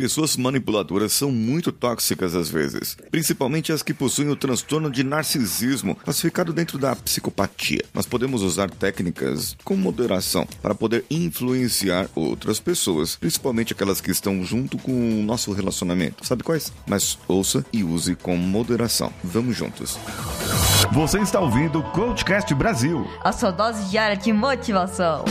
Pessoas manipuladoras são muito tóxicas às vezes, principalmente as que possuem o transtorno de narcisismo, classificado dentro da psicopatia. Nós podemos usar técnicas com moderação para poder influenciar outras pessoas, principalmente aquelas que estão junto com o nosso relacionamento. Sabe quais? Mas ouça e use com moderação. Vamos juntos. Você está ouvindo o Coachcast Brasil. A sua dose diária de motivação.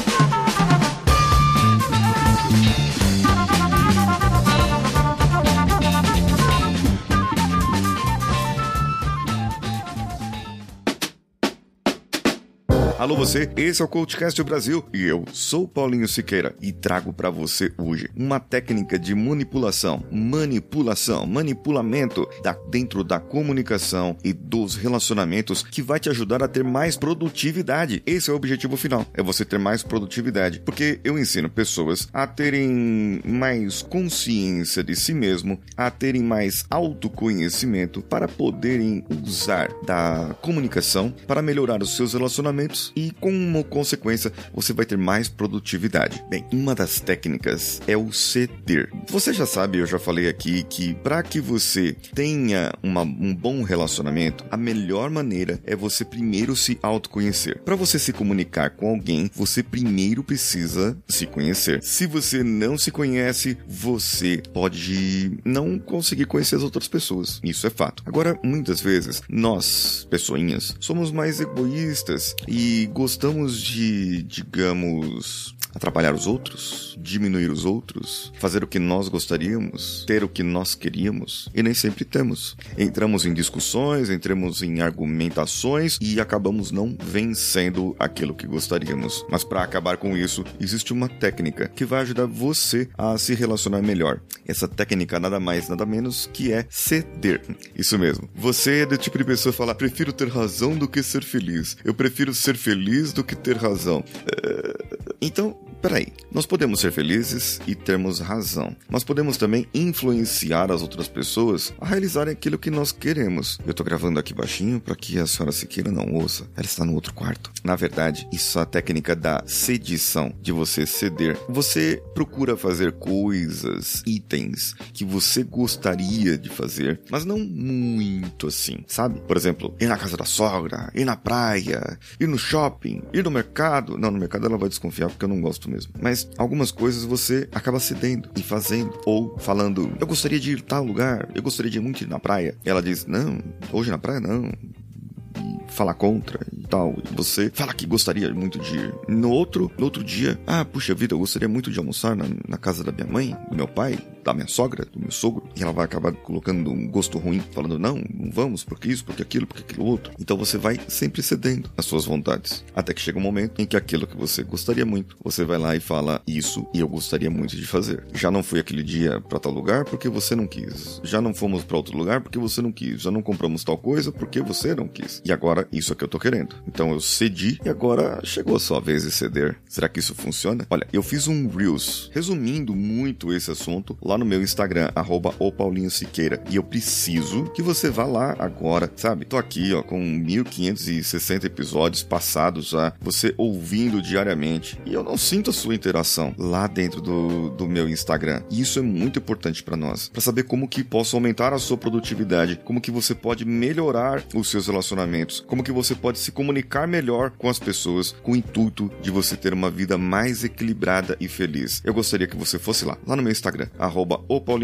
Alô você, esse é o Coachcast Brasil e eu sou Paulinho Siqueira e trago para você hoje uma técnica de manipulação, manipulação, manipulamento da, dentro da comunicação e dos relacionamentos que vai te ajudar a ter mais produtividade. Esse é o objetivo final, é você ter mais produtividade, porque eu ensino pessoas a terem mais consciência de si mesmo, a terem mais autoconhecimento para poderem usar da comunicação para melhorar os seus relacionamentos e, como consequência, você vai ter mais produtividade. Bem, uma das técnicas é o ceder. Você já sabe, eu já falei aqui, que para que você tenha uma, um bom relacionamento, a melhor maneira é você primeiro se autoconhecer. Para você se comunicar com alguém, você primeiro precisa se conhecer. Se você não se conhece, você pode não conseguir conhecer as outras pessoas. Isso é fato. Agora, muitas vezes, nós, pessoinhas, somos mais egoístas e gostamos de, digamos, atrapalhar os outros, diminuir os outros, fazer o que nós gostaríamos, ter o que nós queríamos e nem sempre temos. Entramos em discussões, entramos em argumentações e acabamos não vencendo aquilo que gostaríamos. Mas para acabar com isso, existe uma técnica que vai ajudar você a se relacionar melhor. Essa técnica nada mais, nada menos que é ceder. Isso mesmo. Você é do tipo de pessoa que fala: prefiro ter razão do que ser feliz. Eu prefiro ser feliz do que ter razão. É... Então, Peraí, nós podemos ser felizes e termos razão, mas podemos também influenciar as outras pessoas a realizarem aquilo que nós queremos. Eu tô gravando aqui baixinho para que a senhora Siqueira não ouça, ela está no outro quarto. Na verdade, isso é a técnica da sedição, de você ceder. Você procura fazer coisas, itens que você gostaria de fazer, mas não muito assim, sabe? Por exemplo, ir na casa da sogra, ir na praia, ir no shopping, ir no mercado. Não, no mercado ela vai desconfiar porque eu não gosto mesmo. Mas algumas coisas você acaba cedendo e fazendo. Ou falando, eu gostaria de ir tal lugar, eu gostaria de muito ir na praia. E ela diz, não, hoje na praia não falar contra e tal. E você fala que gostaria muito de ir. No outro, no outro dia, ah, puxa vida, eu gostaria muito de almoçar na, na casa da minha mãe, do meu pai, da minha sogra, do meu sogro. E ela vai acabar colocando um gosto ruim, falando, não, não vamos, porque isso, porque aquilo, porque aquilo outro. Então você vai sempre cedendo às suas vontades. Até que chega um momento em que aquilo que você gostaria muito, você vai lá e fala, isso e eu gostaria muito de fazer. Já não fui aquele dia para tal lugar porque você não quis. Já não fomos para outro lugar porque você não quis. Já não compramos tal coisa porque você não quis. E agora isso é que eu tô querendo. Então eu cedi e agora chegou a sua vez de ceder. Será que isso funciona? Olha, eu fiz um Reels resumindo muito esse assunto lá no meu Instagram, arroba Siqueira. E eu preciso que você vá lá agora, sabe? Tô aqui, ó, com 1560 episódios passados já, você ouvindo diariamente. E eu não sinto a sua interação lá dentro do, do meu Instagram. E isso é muito importante para nós, para saber como que posso aumentar a sua produtividade, como que você pode melhorar os seus relacionamentos, como que você pode se comunicar melhor com as pessoas com o intuito de você ter uma vida mais equilibrada e feliz. Eu gostaria que você fosse lá, lá no meu Instagram, arroba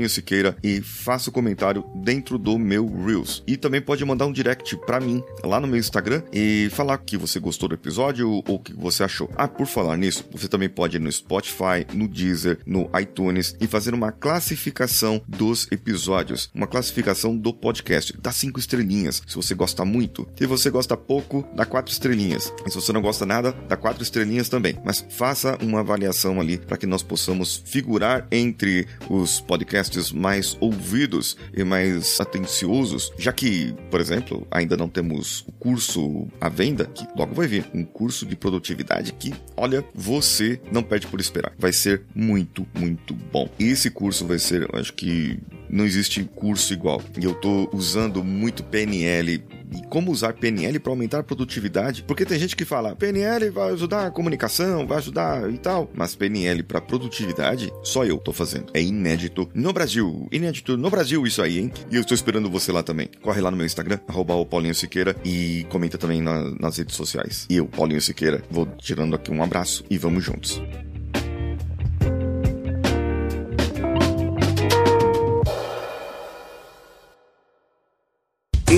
Siqueira, e faça o comentário dentro do meu Reels. E também pode mandar um direct para mim lá no meu Instagram e falar que você gostou do episódio ou o que você achou. Ah, por falar nisso, você também pode ir no Spotify, no Deezer, no iTunes e fazer uma classificação dos episódios, uma classificação do podcast, dá cinco estrelinhas, se você gosta muito. Se você gosta pouco, dá quatro estrelinhas. E se você não gosta nada, dá quatro estrelinhas também. Mas faça uma avaliação ali para que nós possamos figurar entre os podcasts mais ouvidos e mais atenciosos, já que, por exemplo, ainda não temos o curso à venda, que logo vai vir, um curso de produtividade que, olha, você não perde por esperar. Vai ser muito, muito bom. Esse curso vai ser, acho que não existe curso igual. E eu tô usando muito PNL e como usar PNL para aumentar a produtividade, porque tem gente que fala PNL vai ajudar a comunicação, vai ajudar e tal, mas PNL para produtividade só eu tô fazendo. É inédito no Brasil, inédito no Brasil isso aí, hein? E eu estou esperando você lá também. Corre lá no meu Instagram, o Paulinho Siqueira e comenta também na, nas redes sociais. E eu, Paulinho Siqueira, vou tirando aqui um abraço e vamos juntos.